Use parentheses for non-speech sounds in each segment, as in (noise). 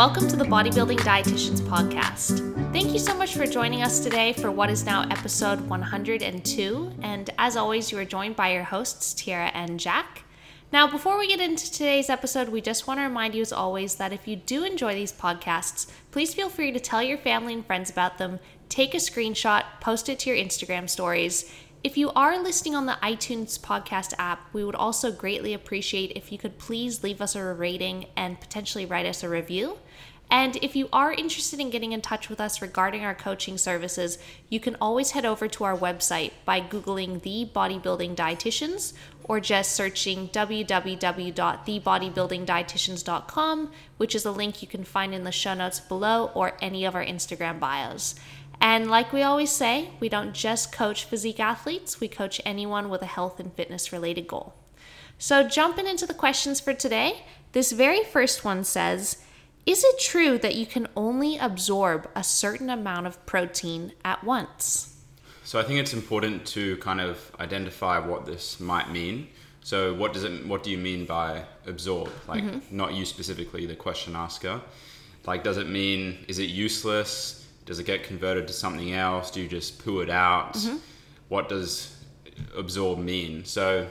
welcome to the Bodybuilding Dietitians Podcast. Thank you so much for joining us today for what is now episode 102. And as always, you are joined by your hosts, Tyarra and Jack. Now, before we get into today's episode, we just want to remind you, as always, that if you do enjoy these podcasts, please feel free to tell your family and friends about them, take a screenshot, post it to your Instagram stories. If you are listening on the iTunes podcast app, we would also greatly appreciate if you could please leave us a rating and potentially write us a review. And if you are interested in getting in touch with us regarding our coaching services, you can always head over to our website by Googling The Bodybuilding Dietitians or just searching www.thebodybuildingdietitians.com, which is a link you can find in the show notes below or any of our Instagram bios. And like we always say, we don't just coach physique athletes, we coach anyone with a health and fitness related goal. So, jumping into the questions for today, this very first one says, is it true that you can only absorb a certain amount of protein at once? So I think it's important to kind of identify what this might mean. So what does it what do you mean by absorb? Like mm-hmm. not you specifically, the question asker. Like does it mean is it useless? Does it get converted to something else? Do you just poo it out? Mm-hmm. What does absorb mean? So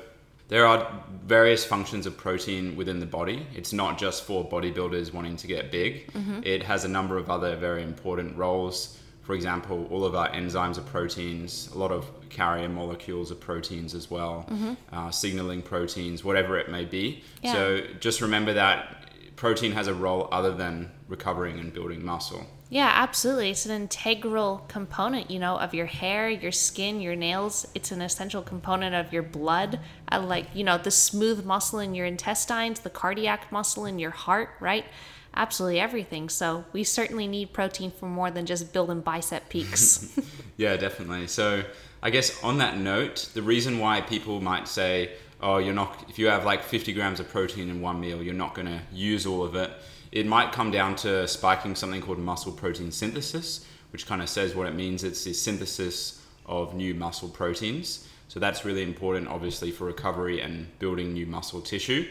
there are various functions of protein within the body. It's not just for bodybuilders wanting to get big. Mm-hmm. It has a number of other very important roles. For example, all of our enzymes are proteins. A lot of carrier molecules are proteins as well. Mm-hmm. Uh, signaling proteins, whatever it may be. Yeah. So just remember that protein has a role other than recovering and building muscle. Yeah, absolutely. It's an integral component, you know, of your hair, your skin, your nails. It's an essential component of your blood. Uh, like, you know, the smooth muscle in your intestines, the cardiac muscle in your heart, right? Absolutely everything. So we certainly need protein for more than just building bicep peaks. (laughs) yeah, definitely. So I guess on that note, the reason why people might say, oh, you're not, if you have like 50 grams of protein in one meal, you're not going to use all of it it might come down to spiking something called muscle protein synthesis, which kind of says what it means. It's the synthesis of new muscle proteins. So that's really important, obviously, for recovery and building new muscle tissue.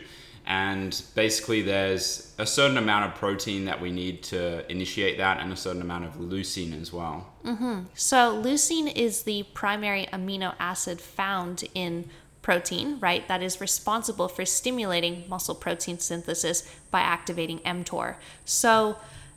And basically, there's a certain amount of protein that we need to initiate that, and a certain amount of leucine as well. Mm-hmm. So, leucine is the primary amino acid found in protein, right, that is responsible for stimulating muscle protein synthesis by activating mTOR. So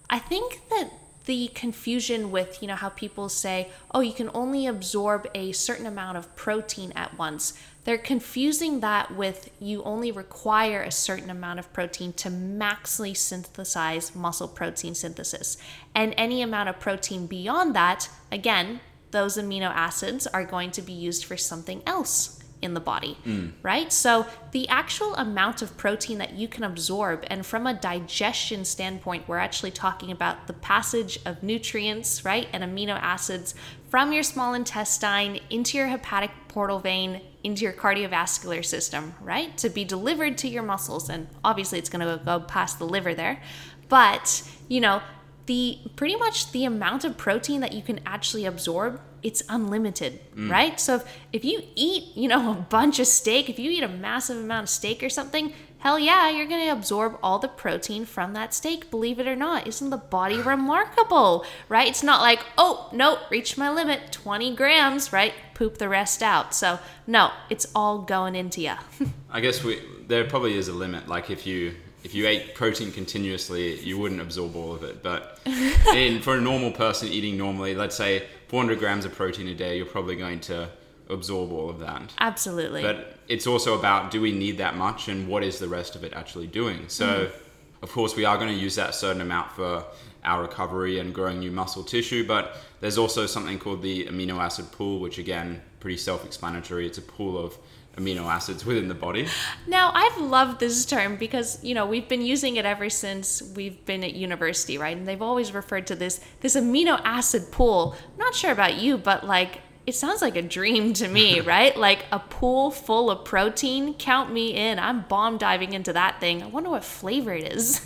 I think that the confusion with, you know, how people say, oh, you can only absorb a certain amount of protein at once. They're confusing that with you only require a certain amount of protein to maximally synthesize muscle protein synthesis. And any amount of protein beyond that, again, those amino acids are going to be used for something else in the body, mm. right? So the actual amount of protein that you can absorb, and from a digestion standpoint, we're actually talking about the passage of nutrients, right, and amino acids from your small intestine into your hepatic portal vein into your cardiovascular system, right, to be delivered to your muscles. And obviously, it's going to go past the liver there. But, you know, the pretty much the amount of protein that you can actually absorb it's unlimited mm. right? So if, if you eat you know (laughs) a bunch of steak if you eat a massive amount of steak or something hell yeah you're going to absorb all the protein from that steak believe it or not. Isn't the body (sighs) remarkable right? It's not like oh no reached my limit 20 grams right? Poop the rest out. So no it's all going into you (laughs) i guess we there probably is a limit. Like if you if you ate protein continuously, you wouldn't absorb all of it. But (laughs) in, for a normal person eating normally, let's say 400 grams of protein a day, you're probably going to absorb all of that. Absolutely. But it's also about do we need that much and what is the rest of it actually doing? So, mm. of course, we are going to use that certain amount for our recovery and growing new muscle tissue, but there's also something called the amino acid pool, which again, pretty self explanatory. It's a pool of amino acids within the body. Now, I've loved this term because, you know, we've been using it ever since we've been at university, right? And they've always referred to this this amino acid pool. I'm not sure about you, but like it sounds like a dream to me, (laughs) right? like a pool full of protein. Count me in. I'm bomb diving into that thing. I wonder what flavor it is.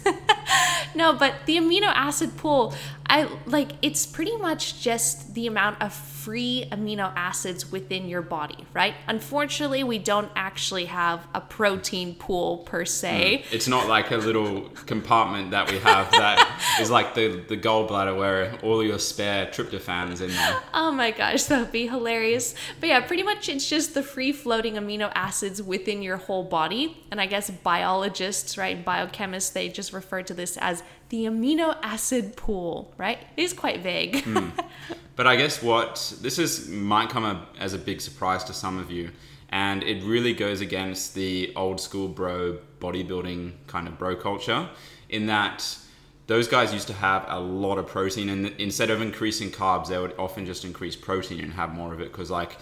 (laughs) no, but the amino acid pool, I like it's pretty much just the amount of free amino acids within your body, right? Unfortunately, we don't actually have a protein pool per se. Mm. It's not like a little compartment that we have that is like the, the gallbladder where all your spare tryptophans in there. (laughs) Oh my gosh, that would be hilarious. But yeah, pretty much it's just the free floating amino acids within your whole body. And I guess biologists, right, biochemists, they just refer to this as the amino acid pool, right? It is quite vague. Mm. But I guess what this is might come as a big surprise to some of you, and it really goes against the old school bro bodybuilding kind of bro culture, in that those guys used to have a lot of protein, and instead of increasing carbs, they would often just increase protein and have more of it because like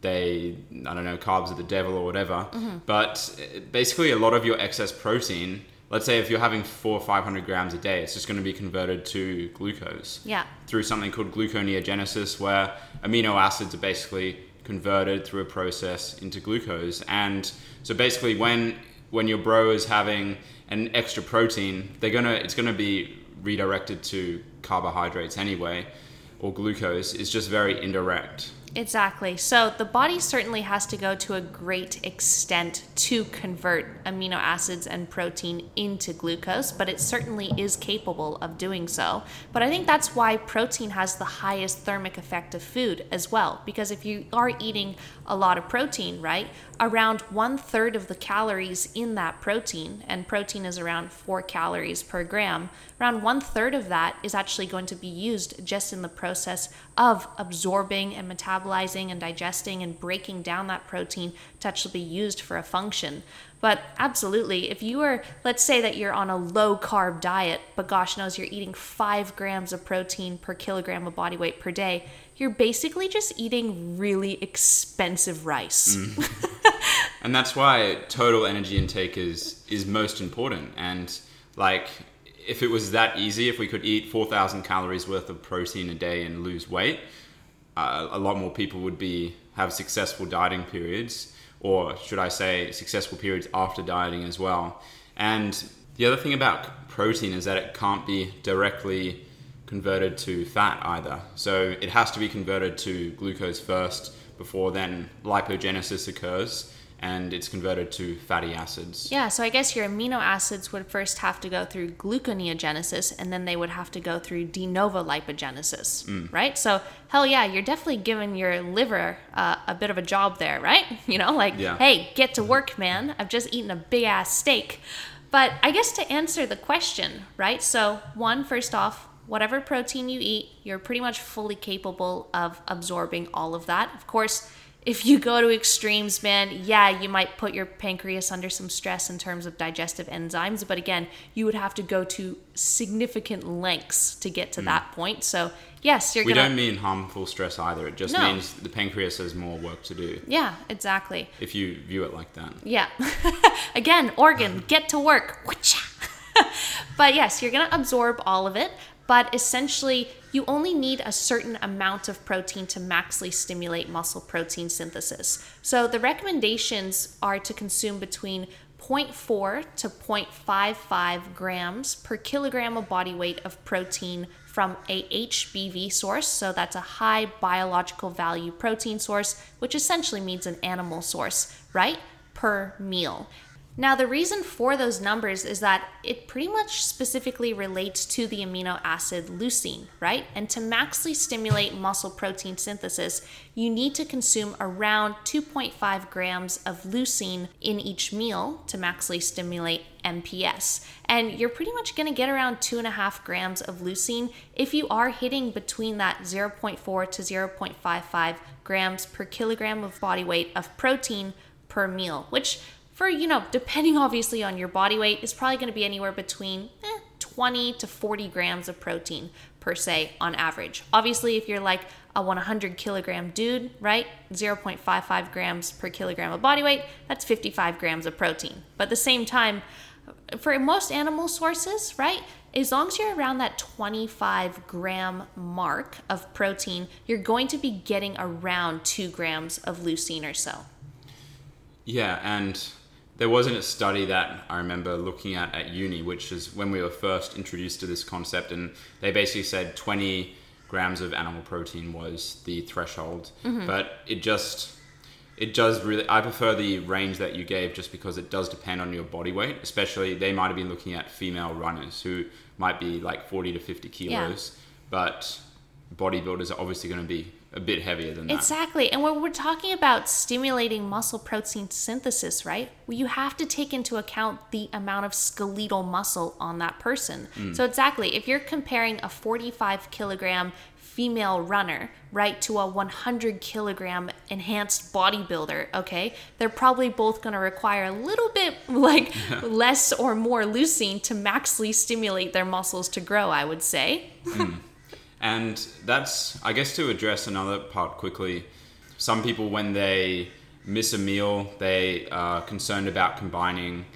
they I don't know carbs are the devil or whatever. Mm-hmm. But basically, a lot of your excess protein let's say if you're having four or 500 grams a day, it's just going to be converted to glucose. Yeah. Through something called gluconeogenesis, where amino acids are basically converted through a process into glucose. And so basically, when when your bro is having an extra protein, they're gonna it's gonna be redirected to carbohydrates anyway, or glucose. It's just very indirect. Exactly. So the body certainly has to go to a great extent to convert amino acids and protein into glucose, but it certainly is capable of doing so. But I think that's why protein has the highest thermic effect of food as well, because if you are eating a lot of protein, right, around one third of the calories in that protein, and protein is around four calories per gram, around one third of that is actually going to be used just in the process of absorbing and metabolizing and digesting and breaking down that protein to actually be used for a function. But absolutely, if you are, let's say that you're on a low carb diet, but gosh knows you're eating five grams of protein per kilogram of body weight per day, you're basically just eating really expensive rice. Mm. (laughs) and that's why total energy intake is is most important. And like, if it was that easy, if we could eat four thousand calories worth of protein a day and lose weight, uh, a lot more people would be have successful dieting periods, or should I say, successful periods after dieting as well. And the other thing about protein is that it can't be directly converted to fat either. So it has to be converted to glucose first before then lipogenesis occurs and it's converted to fatty acids. Yeah, so I guess your amino acids would first have to go through gluconeogenesis and then they would have to go through de novo lipogenesis, mm. right? So, hell yeah, you're definitely giving your liver uh, a bit of a job there, right? (laughs) You know, like, yeah. hey, get to work, man. I've just eaten a big ass steak. But I guess to answer the question, right? So, one, first off, whatever protein you eat, you're pretty much fully capable of absorbing all of that. Of course, if you go to extremes, man, yeah, you might put your pancreas under some stress in terms of digestive enzymes, but again, you would have to go to significant lengths to get to mm. that point. So, yes, you're we gonna. don't mean harmful stress either. It just no. means the pancreas has more work to do. Yeah, exactly. If you view it like that. Yeah. (laughs) again, organ, (laughs) get to work. (laughs) but yes, you're going to absorb all of it but essentially you only need a certain amount of protein to maximally stimulate muscle protein synthesis. So the recommendations are to consume between 0.4 to 0.55 grams per kilogram of body weight of protein from a HBV source. So that's a high biological value protein source, which essentially means an animal source, right? Per meal. Now, the reason for those numbers is that it pretty much specifically relates to the amino acid leucine, right? And to maximally stimulate muscle protein synthesis, you need to consume around 2.5 grams of leucine in each meal to maximally stimulate MPS. And you're pretty much going to get around 2.5 grams of leucine if you are hitting between that 0.4 to 0.55 grams per kilogram of body weight of protein per meal, which for, you know, depending obviously on your body weight, is probably going to be anywhere between eh, 20 to 40 grams of protein per se on average. Obviously, if you're like a 100 kilogram dude, right, 0.55 grams per kilogram of body weight, that's 55 grams of protein. But at the same time, for most animal sources, right, as long as you're around that 25 gram mark of protein, you're going to be getting around 2 grams of leucine or so. Yeah, and there wasn't a study that I remember looking at at uni, which is when we were first introduced to this concept, and they basically said 20 grams of animal protein was the threshold. Mm-hmm. But it just, it does really, I prefer the range that you gave just because it does depend on your body weight, especially they might have been looking at female runners who might be like 40 to 50 kilos, but bodybuilders are obviously going to be a bit heavier than that. Exactly. And when we're talking about stimulating muscle protein synthesis, right? Well, you have to take into account the amount of skeletal muscle on that person. Mm. So, exactly, if you're comparing a 45 kilogram female runner, right, to a 100 kilogram enhanced bodybuilder, okay, they're probably both going to require a little bit (laughs) like (laughs) less or more leucine to maximally stimulate their muscles to grow, I would say. Mm. And that's, I guess, to address another part quickly. Some people, when they miss a meal, they are concerned about combining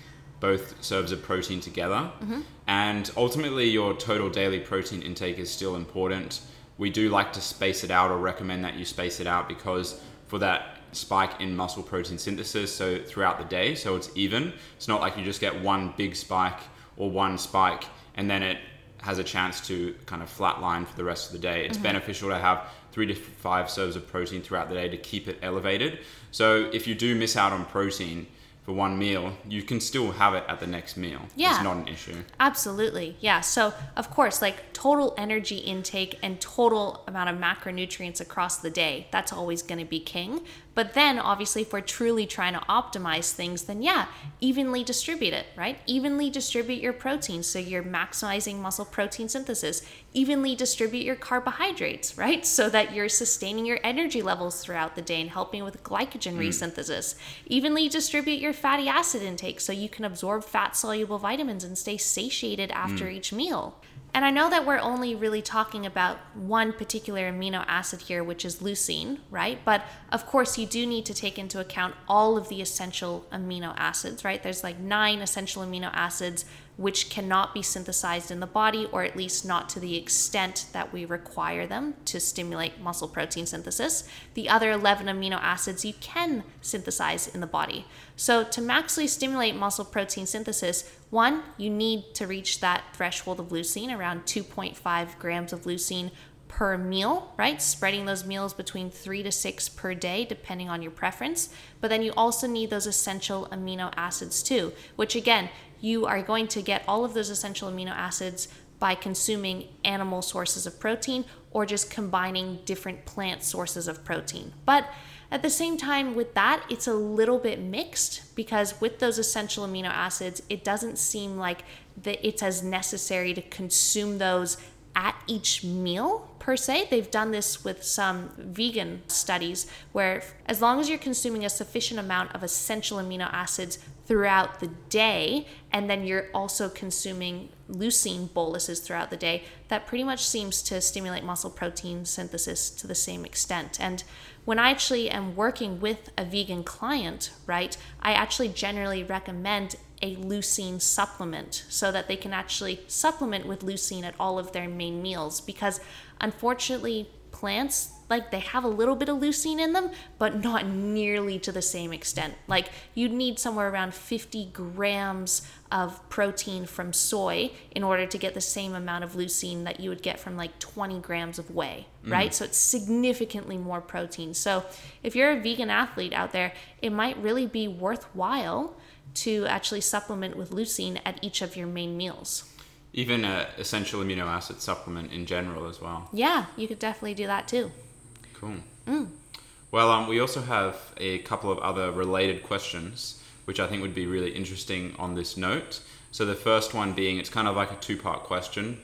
both serves of protein together. Mm-hmm. And ultimately, your total daily protein intake is still important. We do like to space it out or recommend that you space it out because for that spike in muscle protein synthesis, so throughout the day, so it's even. It's not like you just get one big spike or one spike and then it has a chance to kind of flatline for the rest of the day. It's mm-hmm. beneficial to have three to five serves of protein throughout the day to keep it elevated. So if you do miss out on protein for one meal, you can still have it at the next meal. Yeah. It's not an issue. Absolutely. Yeah. So, of course, like total energy intake and total amount of macronutrients across the day, that's always going to be king. But then, obviously, if we're truly trying to optimize things, then yeah, evenly distribute it, right? Evenly distribute your protein so you're maximizing muscle protein synthesis. Evenly distribute your carbohydrates, right? So that you're sustaining your energy levels throughout the day and helping with glycogen hmm. resynthesis. Evenly distribute your fatty acid intake so you can absorb fat soluble vitamins and stay satiated after hmm. each meal. And I know that we're only really talking about one particular amino acid here, which is leucine, right? But of course, you do need to take into account all of the essential amino acids, right? There's like nine essential amino acids which cannot be synthesized in the body, or at least not to the extent that we require them to stimulate muscle protein synthesis. The other 11 amino acids you can synthesize in the body. So, to maximally stimulate muscle protein synthesis, one, you need to reach that threshold of leucine, around 2.5 grams of leucine per meal, right? Spreading those meals between three to six per day, depending on your preference. But then you also need those essential amino acids too, which again, you are going to get all of those essential amino acids by consuming animal sources of protein or just combining different plant sources of protein. But at the same time, with that, it's a little bit mixed because with those essential amino acids, it doesn't seem like that it's as necessary to consume those at each meal per se. They've done this with some vegan studies where, as long as you're consuming a sufficient amount of essential amino acids throughout the day, and then you're also consuming leucine boluses throughout the day, that pretty much seems to stimulate muscle protein synthesis to the same extent. And when I actually am working with a vegan client, right, I actually generally recommend a leucine supplement so that they can actually supplement with leucine at all of their main meals because unfortunately plants like they have a little bit of leucine in them but not nearly to the same extent. Like you'd need somewhere around 50 grams of protein from soy in order to get the same amount of leucine that you would get from like 20 grams of whey mm. right? So it's significantly more protein. So if you're a vegan athlete out there it might really be worthwhile to actually supplement with leucine at each of your main meals. Even a essential amino acid supplement in general as well. Yeah, you could definitely do that too. Cool. Well, um, we also have a couple of other related questions, which I think would be really interesting on this note. So the first one being, it's kind of like a two-part question.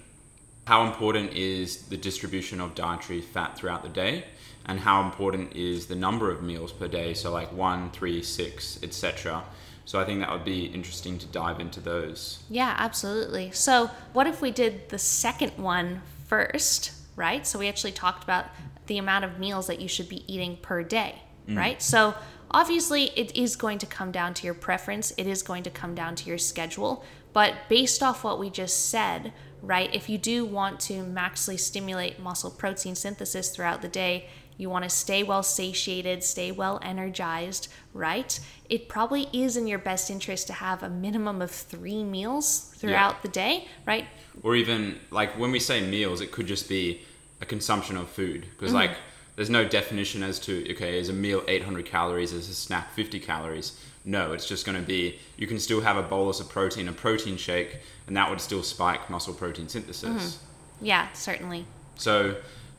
How important is the distribution of dietary fat throughout the day? And how important is the number of meals per day? So like one, three, six, etc. So I think that would be interesting to dive into those. Yeah, absolutely. So, what if we did the second one first, right? So, we actually talked about the amount of meals that you should be eating per day, mm. right? So, obviously, it is going to come down to your preference, it is going to come down to your schedule. But based off what we just said, right, if you do want to maximally stimulate muscle protein synthesis throughout the day, you want to stay well satiated, stay well energized, right? It probably is in your best interest to have a minimum of three meals throughout Yeah. the day, right? or even like when we say meals it could just be a consumption of food because mm-hmm. like there's no definition as to okay is a meal 800 calories is a snack 50 calories no it's just going to be you can still have a bolus of protein a protein shake and that would still spike muscle protein synthesis mm-hmm. Yeah, certainly. so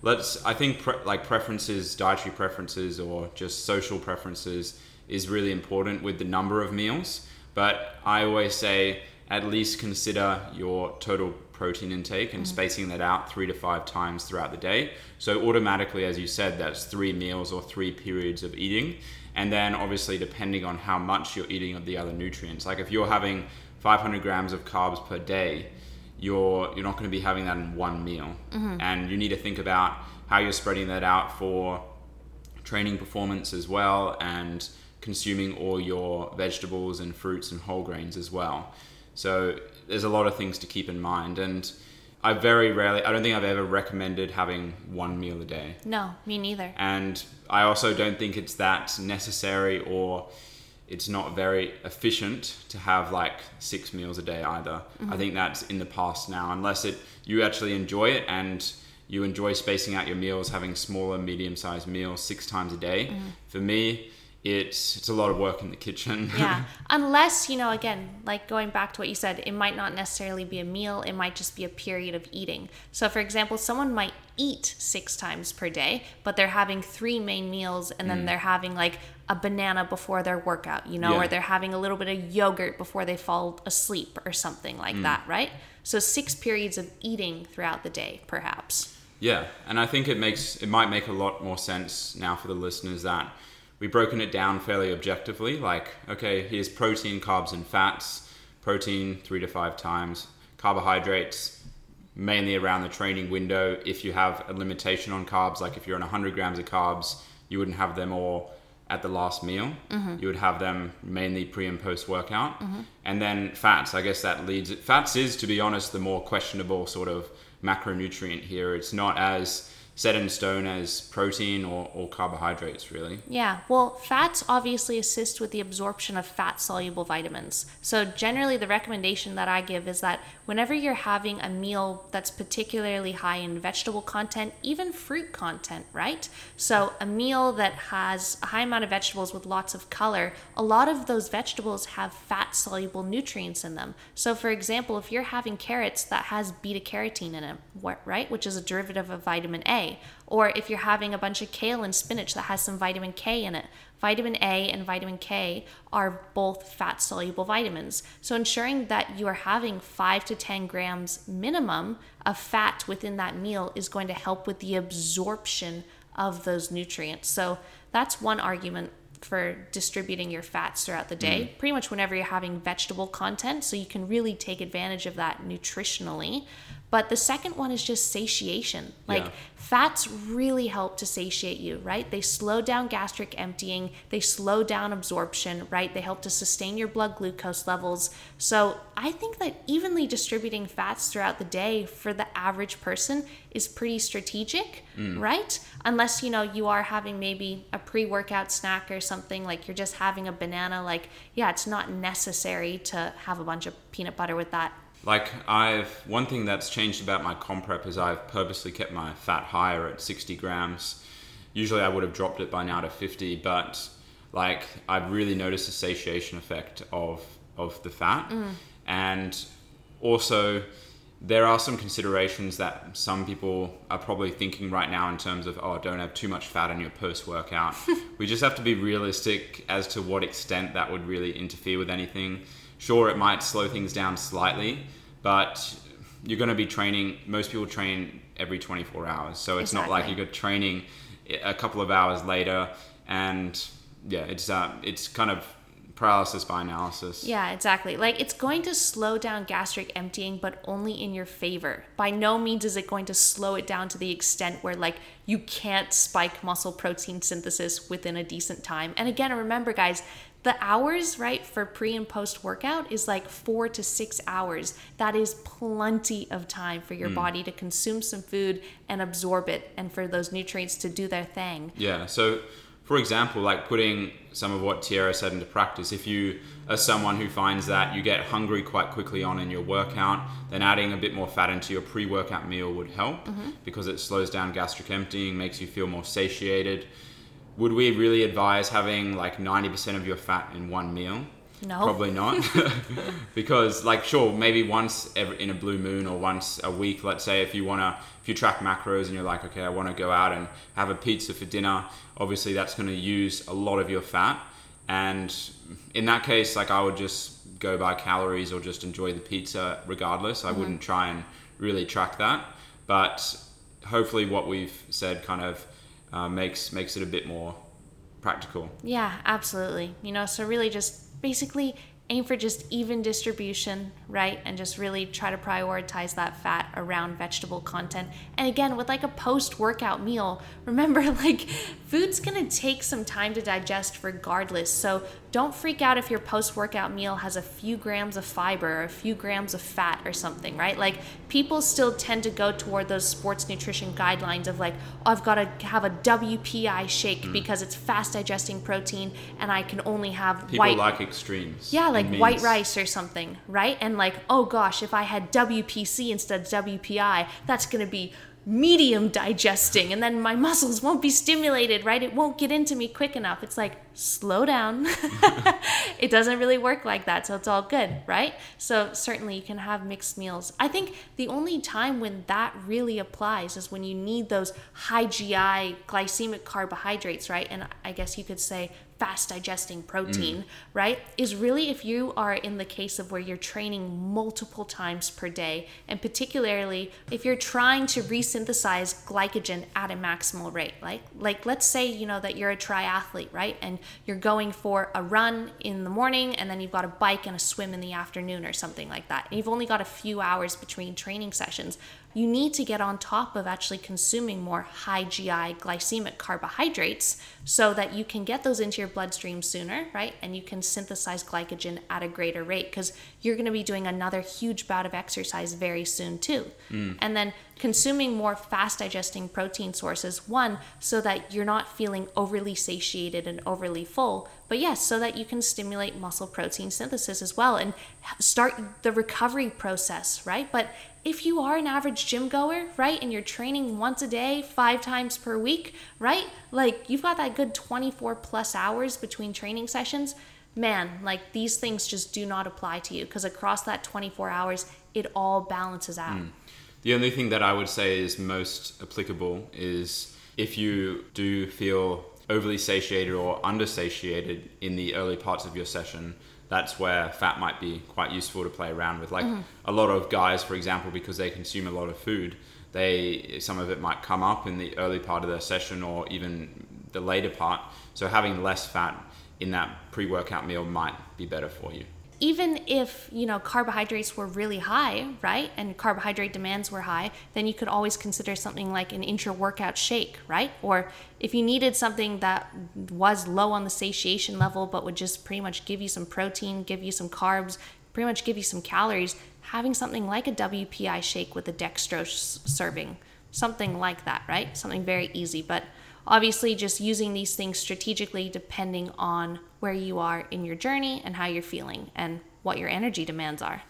let's i think pre- like preferences dietary preferences or just social preferences is really important with the number of meals. But i always say at least consider your total protein intake and mm-hmm. spacing that out three to five times throughout the day. So automatically as you said that's three meals or three periods of eating. And then obviously depending on how much you're eating of the other nutrients. Like if you're having 500 grams of carbs per day you're you're not going to be having that in one meal. Mm-hmm. And you need to think about how you're spreading that out for training performance as well and consuming all your vegetables and fruits and whole grains as well. So there's a lot of things to keep in mind and i very rarely i don't think i've ever recommended having one meal a day. No, me neither. and I also don't think it's that necessary or it's not very efficient to have like six meals a day either. I mm-hmm. think that's in the past now, unless it you actually enjoy it and you enjoy spacing out your meals, having smaller, medium-sized meals six times a day. Mm-hmm. For me, it's it's a lot of work in the kitchen. (laughs) yeah unless you know again like going back to what you said it might not necessarily be a meal it might just be a period of eating so for example someone might eat six times per day but they're having three main meals and then mm. they're having like a banana before their workout you know Yeah. or they're having a little bit of yogurt before they fall asleep or something like mm. that right so six periods of eating throughout the day perhaps Yeah, and I think it makes it might make a lot more sense now for the listeners that we've broken it down fairly objectively. Like, okay, here's protein, carbs, and fats. Protein three to five times. Carbohydrates mainly around the training window. If you have a limitation on carbs, like if you're on 100 grams of carbs, you wouldn't have them all at the last meal. Mm-hmm. You would have them mainly pre and post workout. Mm-hmm. And then fats, I guess that leads it. Fats is, to be honest, the more questionable sort of macronutrient here. It's not as set in stone as protein or, or carbohydrates, really. Yeah, well, fats obviously assist with the absorption of fat soluble vitamins. So, generally, the recommendation that I give is that whenever you're having a meal that's particularly high in vegetable content, even fruit content, right? So, a meal that has a high amount of vegetables with lots of color, a lot of those vegetables have fat soluble nutrients in them. So, for example, if you're having carrots that has beta carotene in it, right, which is a derivative of vitamin A, or if you're having a bunch of kale and spinach that has some vitamin K in it. Vitamin A and vitamin K are both fat soluble vitamins. So ensuring that you are having 5 to 10 grams minimum of fat within that meal is going to help with the absorption of those nutrients. So that's one argument for distributing your fats throughout the day, mm-hmm. pretty much whenever you're having vegetable content, so you can really take advantage of that nutritionally. But the second one is just satiation. Like Yeah. fats really help to satiate you, right? They slow down gastric emptying, they slow down absorption, right? They help to sustain your blood glucose levels. So I think that evenly distributing fats throughout the day for the average person is pretty strategic, mm. right? Unless you know you are having maybe a pre-workout snack or something like you're just having a banana like yeah, it's not necessary to have a bunch of peanut butter with that. Like I've one thing that's changed about my comp prep is I've purposely kept my fat higher at 60 grams. Usually I would have dropped it by now to 50, but like I've really noticed the satiation effect of of the fat, mm. and also there are some considerations that some people are probably thinking right now in terms of oh don't have too much fat in your post workout. (laughs) we just have to be realistic as to what extent that would really interfere with anything. Sure, it might slow things down slightly, but you're going to be training. Most people train every 24 hours, so it's not like you're training a couple of hours later, and yeah, it's uh, it's kind of paralysis by analysis. Yeah, exactly. Like it's going to slow down gastric emptying, but only in your favor. By no means is it going to slow it down to the extent where like you can't spike muscle protein synthesis within a decent time. And again, remember guys, the hours, right, for pre and post workout is like four to six hours. That is plenty of time for your hmm. body to consume some food and absorb it and for those nutrients to do their thing. Yeah. So, for example, like putting some of what Tyarra said into practice, if you are someone who finds that you get hungry quite quickly on in your workout, then adding a bit more fat into your pre workout meal would help mm-hmm. because it slows down gastric emptying, makes you feel more satiated. Would we really advise having like 90% of your fat in one meal? No. Probably not. (laughs) because, like, sure, maybe once every, in a blue moon or once a week, let's say, if you want to, if you track macros and you're like, okay, I want to go out and have a pizza for dinner, obviously that's going to use a lot of your fat. And in that case, like, I would just go by calories or just enjoy the pizza regardless. I mm-hmm. wouldn't try and really track that. But hopefully, what we've said kind of uh, makes makes it a bit more practical. Yeah, absolutely. You know, so really just basically aim for just even distribution, right? And just really try to prioritize that fat around vegetable content. And again, with like a post workout meal, remember (laughs) like food's gonna take some time to digest regardless. So don't freak out if your post workout meal has a few grams of fiber or a few grams of fat or something, right? Like people still tend to go toward those sports nutrition guidelines of like, oh, I've got to have a WPI shake mm. because it's fast digesting protein and I can only have People white like extremes. yeah, like white rice or something, right? And like, oh gosh, if I had WPC instead of WPI, that's going to be medium digesting and then my muscles won't be stimulated, right? It won't get into me quick enough. It's like, slow down. (laughs) it doesn't really work like that, so it's all good, right? So certainly you can have mixed meals. I think the only time when that really applies is when you need those high GI glycemic carbohydrates, right? And I guess you could say fast digesting mm. protein, right? Is really if you are in the case of where you're training multiple times per day, and particularly if you're trying to resynthesize glycogen at a maximal rate, like like let's say you know that you're a triathlete, right? And you're going for a run in the morning and then you've got a bike and a swim in the afternoon or something like that. And you've only got a few hours between training sessions you need to get on top of actually consuming more high GI glycemic carbohydrates so that you can get those into your bloodstream sooner, right? And you can synthesize glycogen at a greater rate because you're going to be doing another huge bout of exercise very soon, too. Mm. And then consuming more fast digesting protein sources, one, so that you're not feeling overly satiated and overly full, but yes, so that you can stimulate muscle protein synthesis as well and start the recovery process, right? But if you are an average gym goer, right, and you're training once a day, five times per week, right, like you've got that good 24 plus hours between training sessions, man, like these things just do not apply to you because across that 24 hours, it all balances out. Hmm. The only thing that I would say is most applicable is if you do feel overly satiated or undersatiated in the early parts of your session, that's where fat might be quite useful to play around with. Like mm-hmm. a lot of guys, for example, because they consume a lot of food, they some of it might come up in the early part of their session or even the later part. So having less fat in that pre-workout meal might be better for you. Even if you know carbohydrates were really high right and carbohydrate demands were high then you could always consider something like an intra-workout shake right? Or if you needed something that was low on the satiation level but would just pretty much give you some protein give you some carbs pretty much give you some calories having something like a wpi shake with a dextrose serving something like that right? Something very easy but obviously just using these things strategically depending on where you are in your journey and how you're feeling and what your energy demands are.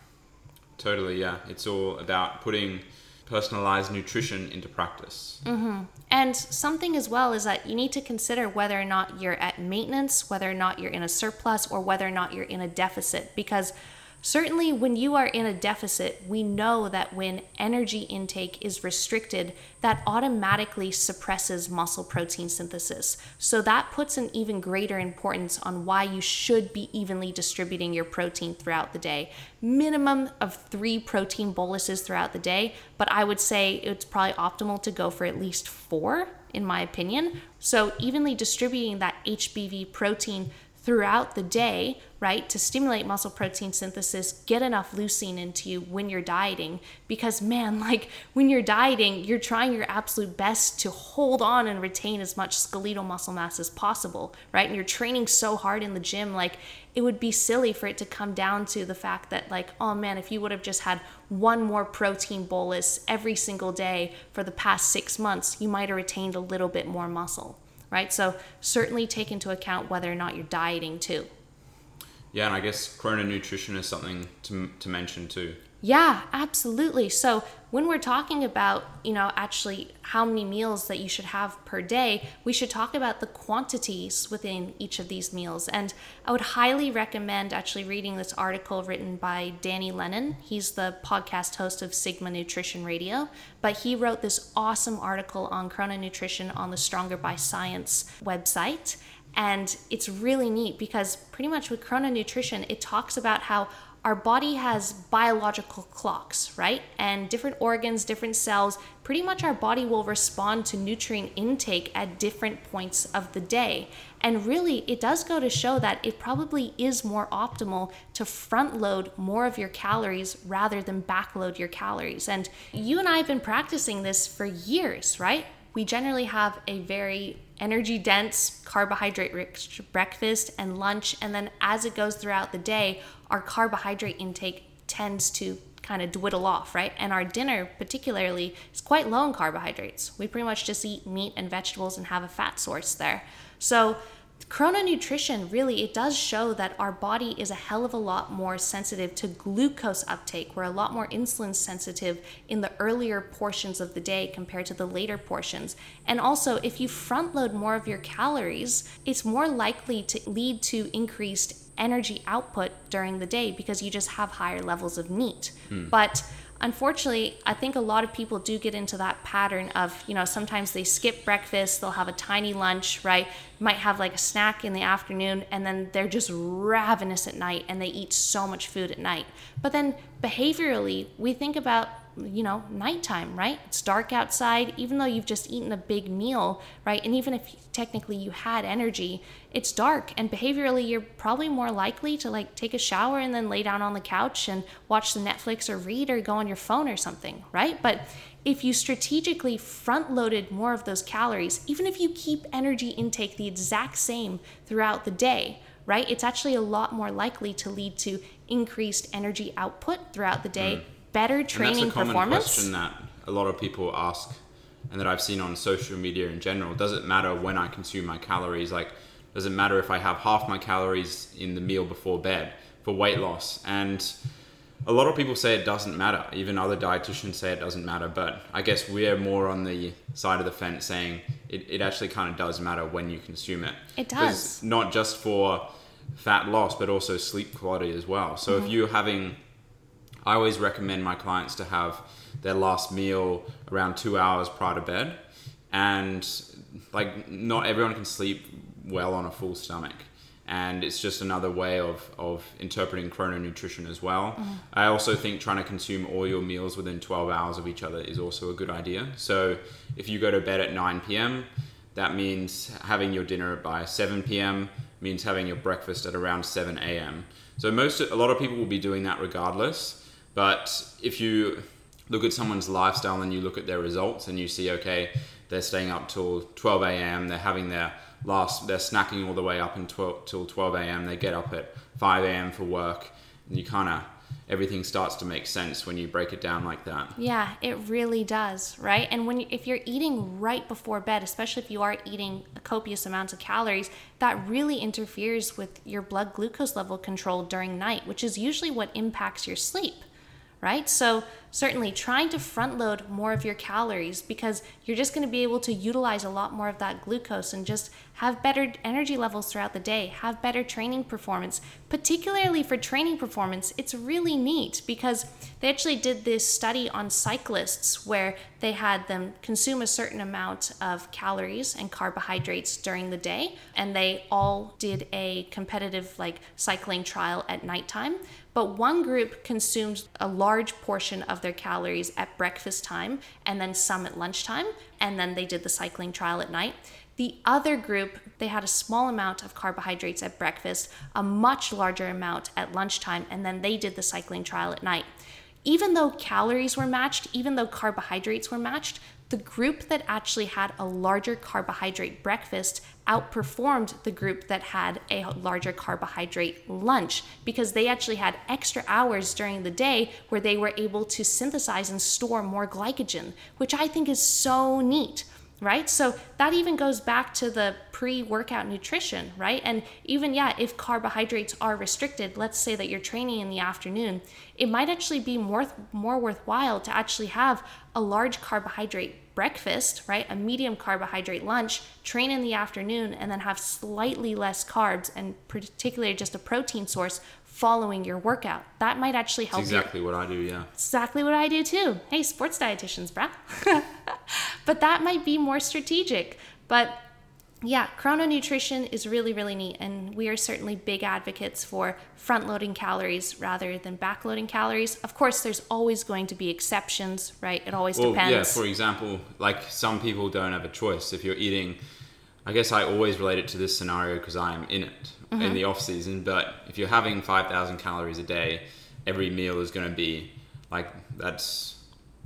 Totally, yeah. It's all about putting personalized nutrition into practice. Mm-hmm. And something as well is that you need to consider whether or not you're at maintenance, whether or not you're in a surplus, or whether or not you're in a deficit. Because certainly when you are in a deficit, we know that when energy intake is restricted, that automatically suppresses muscle protein synthesis. So that puts an even greater importance on why you should be evenly distributing your protein throughout the day. Minimum of three protein boluses throughout the day, but I would say it's probably optimal to go for at least four, in my opinion. So evenly distributing that HBV protein throughout the day, right, to stimulate muscle protein synthesis, get enough leucine into you when you're dieting. Because, man, (laughs) like when you're dieting, you're trying your absolute best to hold on and retain as much skeletal muscle mass as possible, right? And you're training so hard in the gym, like it would be silly for it to come down to the fact that, like, oh man, if you would have just had one more protein bolus every single day for the past six months, you might have retained a little bit more muscle right? So certainly take into account whether or not you're dieting too. Yeah, and I guess chrononutrition is something to, to mention too. Yeah, absolutely. So when we're talking about, you know, actually how many meals that you should have per day, we should talk about the quantities within each of these meals. And I would highly recommend actually reading this article written by Danny Lennon. He's the podcast host of Sigma Nutrition Radio, but he wrote this awesome article on chrononutrition on the Stronger by Science website. And it's really neat because pretty much with chrononutrition, it talks about how our body has biological clocks, right? And different organs, different cells, pretty much our body will respond to nutrient intake at different points of the day. And really, it does go to show that it probably is more optimal to front load more of your calories rather than backload your calories. And you and I have been practicing this for years, right? We generally have a very energy dense, carbohydrate rich breakfast and lunch. And then as it goes throughout the day, our carbohydrate intake tends to kind of dwindle off, right? And our dinner, particularly, is quite low in carbohydrates. We pretty much just eat meat and vegetables and have a fat source there. So chrononutrition really it does show that our body is a hell of a lot more sensitive to glucose uptake we're a lot more insulin sensitive in the earlier portions of the day compared to the later portions and also if you front load more of your calories it's more likely to lead to increased energy output during the day because you just have higher levels of NEAT mm. but unfortunately, I think a lot of people do get into that pattern of, you know, sometimes they skip breakfast, they'll have a tiny lunch, right? Might have like a snack in the afternoon, and then they're just ravenous at night and they eat so much food at night. But then behaviorally, we think about you know, nighttime, right? It's dark outside, even though you've just eaten a big meal, right? And even if technically you had energy, it's dark. And behaviorally, you're probably more likely to like take a shower and then lay down on the couch and watch the Netflix or read or go on your phone or something, right? But if you strategically front loaded more of those calories, even if you keep energy intake the exact same throughout the day, right? It's actually a lot more likely to lead to increased energy output throughout the day. Mm better training and that's a common performance? question that a lot of people ask and that I've seen on social media in general. Does it matter when I consume my calories? Like, does it matter if I have half my calories in the meal before bed for weight loss? And a lot of people say it doesn't matter. Even other dietitians say it doesn't matter. But I guess we're more on the side of the fence saying it, it actually kind of does matter when you consume it. It does. Not just for fat loss, but also sleep quality as well. So mm-hmm. if you're having I always recommend my clients to have their last meal around two hours prior to bed. And like, not everyone can sleep well on a full stomach. And it's just another way of, of interpreting chrononutrition as well. Mm. I also think trying to consume all your meals within 12 hours of each other is also a good idea. So if you go to bed at 9 p.m., that means having your dinner by 7 p.m., means having your breakfast at around 7 a.m. So most a lot of people will be doing that regardless. But if you look at someone's lifestyle and you look at their results and you see, okay, they're staying up till 12 a.m., they're having their last, they're snacking all the way up until 12 a.m., they get up at 5 a.m. for work, and you kind of, everything starts to make sense when you break it down like that. Yeah, it really does, right? And when if you're eating right before bed, especially if you are eating copious amounts of calories, that really interferes with your blood glucose level control during night, which is usually what impacts your sleep right? So, certainly trying to front load more of your calories because you're just going to be able to utilize a lot more of that glucose and just have better energy levels throughout the day, have better training performance. Particularly for training performance, it's really neat because they actually did this study on cyclists where they had them consume a certain amount of calories and carbohydrates during the day, and they all did a competitive like cycling trial at nighttime but one group consumed a large portion of their calories at breakfast time and then some at lunchtime, and then they did the cycling trial at night. The other group, they had a small amount of carbohydrates at breakfast, a much larger amount at lunchtime, and then they did the cycling trial at night. Even though calories were matched, even though carbohydrates were matched, the group that actually had a larger carbohydrate breakfast outperformed the group that had a larger carbohydrate lunch because they actually had extra hours during the day where they were able to synthesize and store more glycogen, which I think is so neat right? So that even goes back to the pre workout nutrition, right? And even, yeah, if carbohydrates are restricted, let's say that you're training in the afternoon, it might actually be more, more worthwhile to actually have a large carbohydrate breakfast, right? A medium carbohydrate lunch, train in the afternoon, and then have slightly less carbs and particularly just a protein source following your workout. That might actually help That's exactly you. what I do, yeah. Exactly what I do too. Hey, sports dietitians, bruh. (laughs) but that might be more strategic. But yeah, chrono nutrition is really, really neat. And we are certainly big advocates for front loading calories rather than back loading calories. Of course, there's always going to be exceptions, right? It always well, depends. Yeah, for example, like some people don't have a choice. If you're eating, I guess I always relate it to this scenario because I'm in it mm-hmm. in the off season. But if you're having 5,000 calories a day, every meal is going to be like that's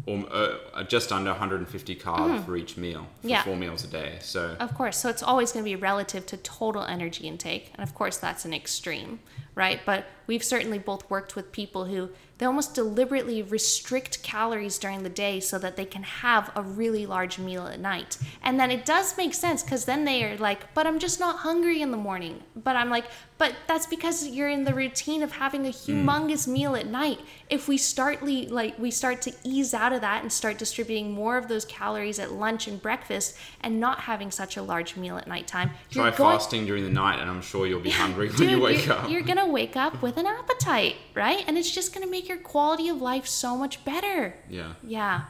um, uh, just under 150 carb mm-hmm. for each meal for yeah. four meals a day. So of course, so it's always going to be relative to total energy intake, and of course that's an extreme, right? But we've certainly both worked with people who they almost deliberately restrict calories during the day so that they can have a really large meal at night. And then it does make sense because then they are like, but I'm just not hungry in the morning. But I'm like, but that's because you're in the routine of having a hmm. humongous mm. meal at night. If we start like we start to ease out of that and start distributing more of those calories at lunch and breakfast and not having such a large meal at nighttime. Try going- fasting during the night and I'm sure you'll be (laughs) hungry when you wake you're, up. You're gonna wake up with an appetite, right? And it's just gonna make your quality of life so much better. Yeah. Yeah.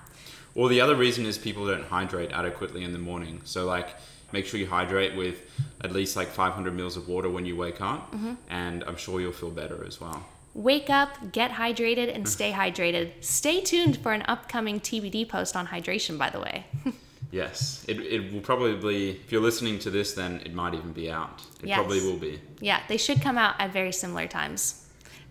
Well, the other reason is people don't hydrate adequately in the morning. So, like, make sure you hydrate with at least like 500 mils of water when you wake up, mm-hmm. and I'm sure you'll feel better as well. Wake up, get hydrated, and stay (laughs) hydrated. Stay tuned for an upcoming TBD post on hydration, by the way. (laughs) yes, it, it will probably, if you're listening to this, then it might even be out. It yes. probably will be. Yeah, they should come out at very similar times.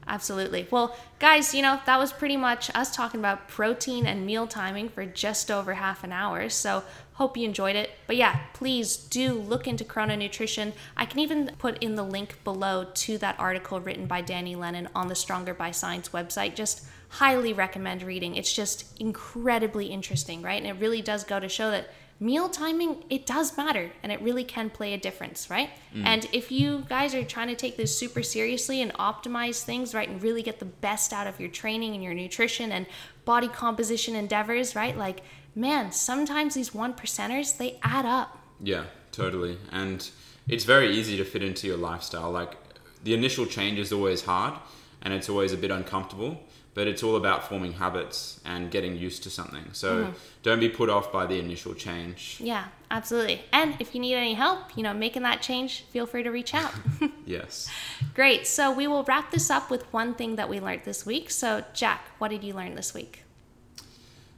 Absolutely. Well, guys, you know, that was pretty much us talking about protein and meal timing for just over half an hour. So, hope you enjoyed it. But yeah, please do look into chrono nutrition. I can even put in the link below to that article written by Danny Lennon on the Stronger by Science website. Just highly recommend reading. It's just incredibly interesting, right? And it really does go to show that meal timing it does matter and it really can play a difference right mm. and if you guys are trying to take this super seriously and optimize things right and really get the best out of your training and your nutrition and body composition endeavors right like man sometimes these one percenters they add up yeah totally and it's very easy to fit into your lifestyle like the initial change is always hard and it's always a bit uncomfortable but it's all about forming habits and getting used to something. So mm-hmm. don't be put off by the initial change. Yeah, absolutely. And if you need any help, you know, making that change, feel free to reach out. (laughs) (laughs) yes. Great. So we will wrap this up with one thing that we learned this week. So, Jack, what did you learn this week?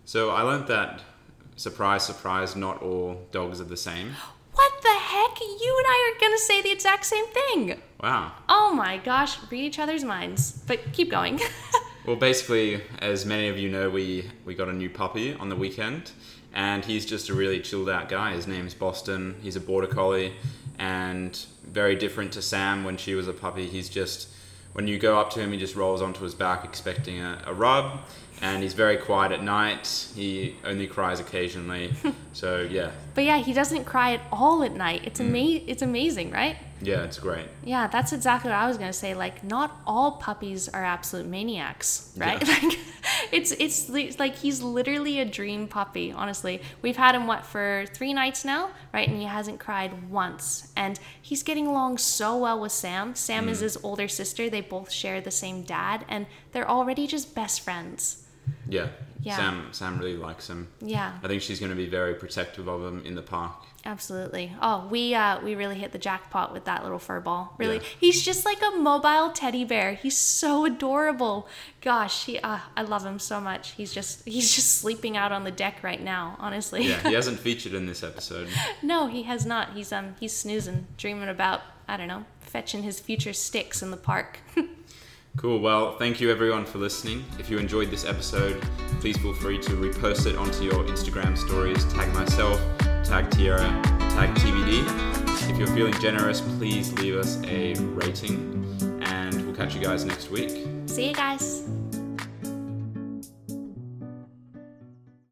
So I learned that surprise, surprise, not all dogs are the same. (gasps) What the heck? You and I are going to say the exact same thing. Wow. Oh my gosh, read each other's minds. But keep going. (laughs) Well, basically, as many of you know, we, we got a new puppy on the weekend, and he's just a really chilled out guy. His name's Boston. He's a border collie, and very different to Sam when she was a puppy. He's just, when you go up to him, he just rolls onto his back expecting a, a rub, and he's very quiet at night. He only cries occasionally. (laughs) so, yeah. But yeah, he doesn't cry at all at night. It's, mm. ama- it's amazing, right? Yeah, it's great. Yeah, that's exactly what I was gonna say. Like, not all puppies are absolute maniacs, right? Yeah. (laughs) Like, it's it's like he's literally a dream puppy. Honestly, we've had him what for three nights now, right? And he hasn't cried once, and he's getting along so well with Sam. Sam mm. is his older sister. They both share the same dad, and they're already just best friends. Yeah. Yeah. Sam Sam really likes him. Yeah. I think she's going to be very protective of him in the park. Absolutely. Oh, we uh, we really hit the jackpot with that little fur ball. Really, Yeah. he's just like a mobile teddy bear. He's so adorable. Gosh, he uh, I love him so much. He's just he's just sleeping out on the deck right now. Honestly. Yeah, he (laughs) hasn't featured in this episode. no, he has not. He's um he's snoozing, dreaming about I don't know, fetching his future sticks in the park. (laughs) Cool. Well, thank you everyone for listening. If you enjoyed this episode, please feel free to repost it onto your Instagram stories. Tag myself, tag Tyarra, tag TBD. If you're feeling generous, please leave us a rating, and we'll catch you guys next week. See you guys.